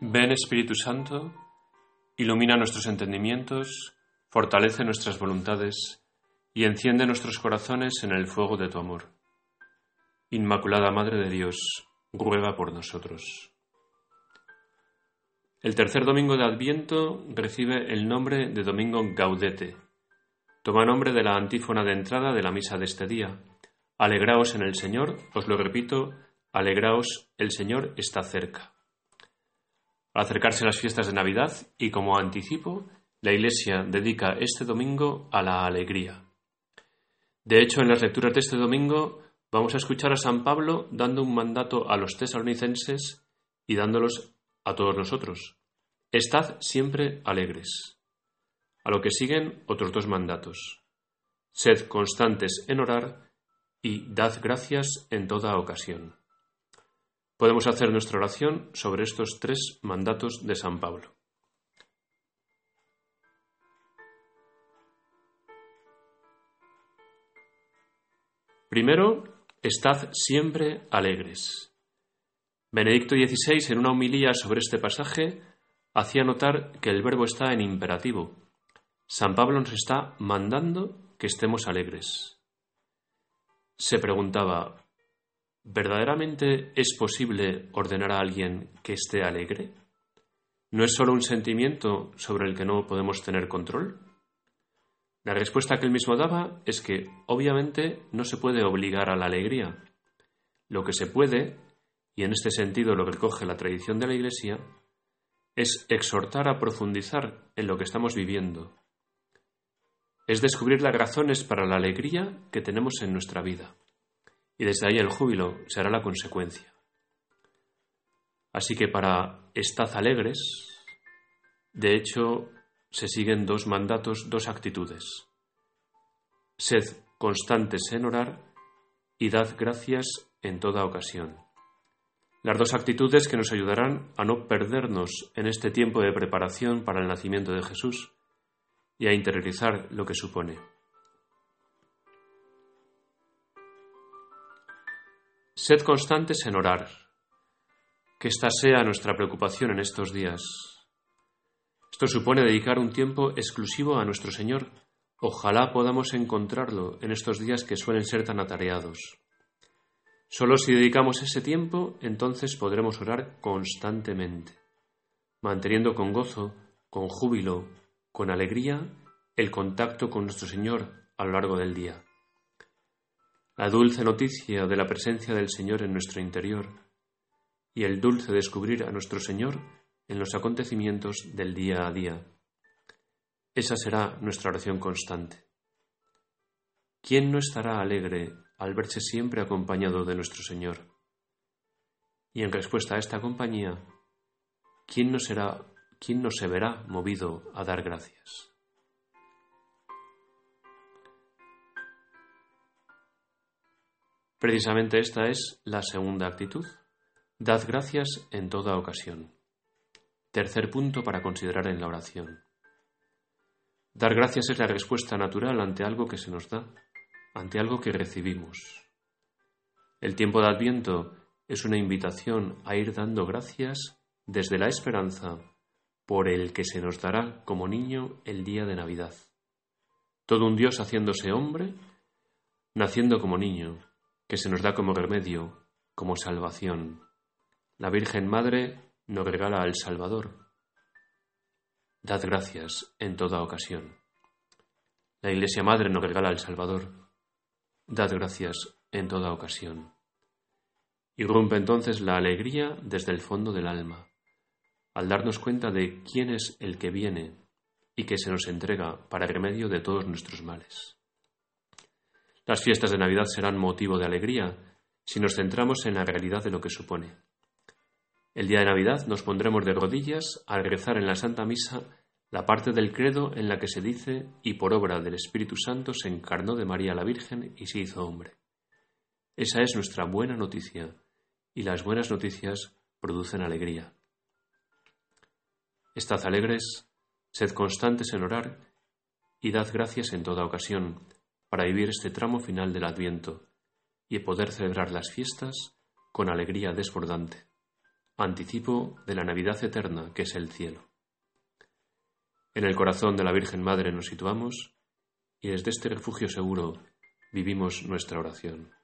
Ven Espíritu Santo, ilumina nuestros entendimientos, fortalece nuestras voluntades y enciende nuestros corazones en el fuego de tu amor. Inmaculada Madre de Dios, ruega por nosotros. El tercer domingo de Adviento recibe el nombre de Domingo Gaudete. Toma nombre de la antífona de entrada de la misa de este día. Alegraos en el Señor, os lo repito, alegraos, el Señor está cerca. Acercarse las fiestas de Navidad y como anticipo, la Iglesia dedica este domingo a la alegría. De hecho, en las lecturas de este domingo vamos a escuchar a San Pablo dando un mandato a los tesalonicenses y dándolos a todos nosotros. Estad siempre alegres. A lo que siguen otros dos mandatos. Sed constantes en orar y dad gracias en toda ocasión. Podemos hacer nuestra oración sobre estos tres mandatos de San Pablo. Primero, estad siempre alegres. Benedicto XVI, en una homilía sobre este pasaje, hacía notar que el verbo está en imperativo. San Pablo nos está mandando que estemos alegres. Se preguntaba, ¿Verdaderamente es posible ordenar a alguien que esté alegre? ¿No es solo un sentimiento sobre el que no podemos tener control? La respuesta que él mismo daba es que obviamente no se puede obligar a la alegría. Lo que se puede, y en este sentido lo recoge la tradición de la Iglesia, es exhortar a profundizar en lo que estamos viviendo. Es descubrir las razones para la alegría que tenemos en nuestra vida y desde ahí el júbilo será la consecuencia. Así que para estad alegres, de hecho, se siguen dos mandatos, dos actitudes. Sed constantes en orar y dad gracias en toda ocasión. Las dos actitudes que nos ayudarán a no perdernos en este tiempo de preparación para el nacimiento de Jesús y a interiorizar lo que supone. Sed constantes en orar. Que esta sea nuestra preocupación en estos días. Esto supone dedicar un tiempo exclusivo a nuestro Señor. Ojalá podamos encontrarlo en estos días que suelen ser tan atareados. Solo si dedicamos ese tiempo, entonces podremos orar constantemente, manteniendo con gozo, con júbilo, con alegría, el contacto con nuestro Señor a lo largo del día la dulce noticia de la presencia del Señor en nuestro interior y el dulce descubrir a nuestro Señor en los acontecimientos del día a día. Esa será nuestra oración constante. ¿Quién no estará alegre al verse siempre acompañado de nuestro Señor? Y en respuesta a esta compañía, ¿quién no será, quién no se verá movido a dar gracias? Precisamente esta es la segunda actitud. Dad gracias en toda ocasión. Tercer punto para considerar en la oración. Dar gracias es la respuesta natural ante algo que se nos da, ante algo que recibimos. El tiempo de Adviento es una invitación a ir dando gracias desde la esperanza por el que se nos dará como niño el día de Navidad. Todo un Dios haciéndose hombre, naciendo como niño, que se nos da como remedio, como salvación. La Virgen Madre nos regala al Salvador. Dad gracias en toda ocasión. La Iglesia Madre nos regala al Salvador. Dad gracias en toda ocasión. Irrumpe entonces la alegría desde el fondo del alma, al darnos cuenta de quién es el que viene y que se nos entrega para remedio de todos nuestros males. Las fiestas de Navidad serán motivo de alegría si nos centramos en la realidad de lo que supone. El día de Navidad nos pondremos de rodillas al rezar en la Santa Misa la parte del credo en la que se dice y por obra del Espíritu Santo se encarnó de María la Virgen y se hizo hombre. Esa es nuestra buena noticia y las buenas noticias producen alegría. Estad alegres, sed constantes en orar y dad gracias en toda ocasión para vivir este tramo final del Adviento y poder celebrar las fiestas con alegría desbordante. anticipo de la Navidad eterna que es el cielo. En el corazón de la Virgen Madre nos situamos y desde este refugio seguro vivimos nuestra oración.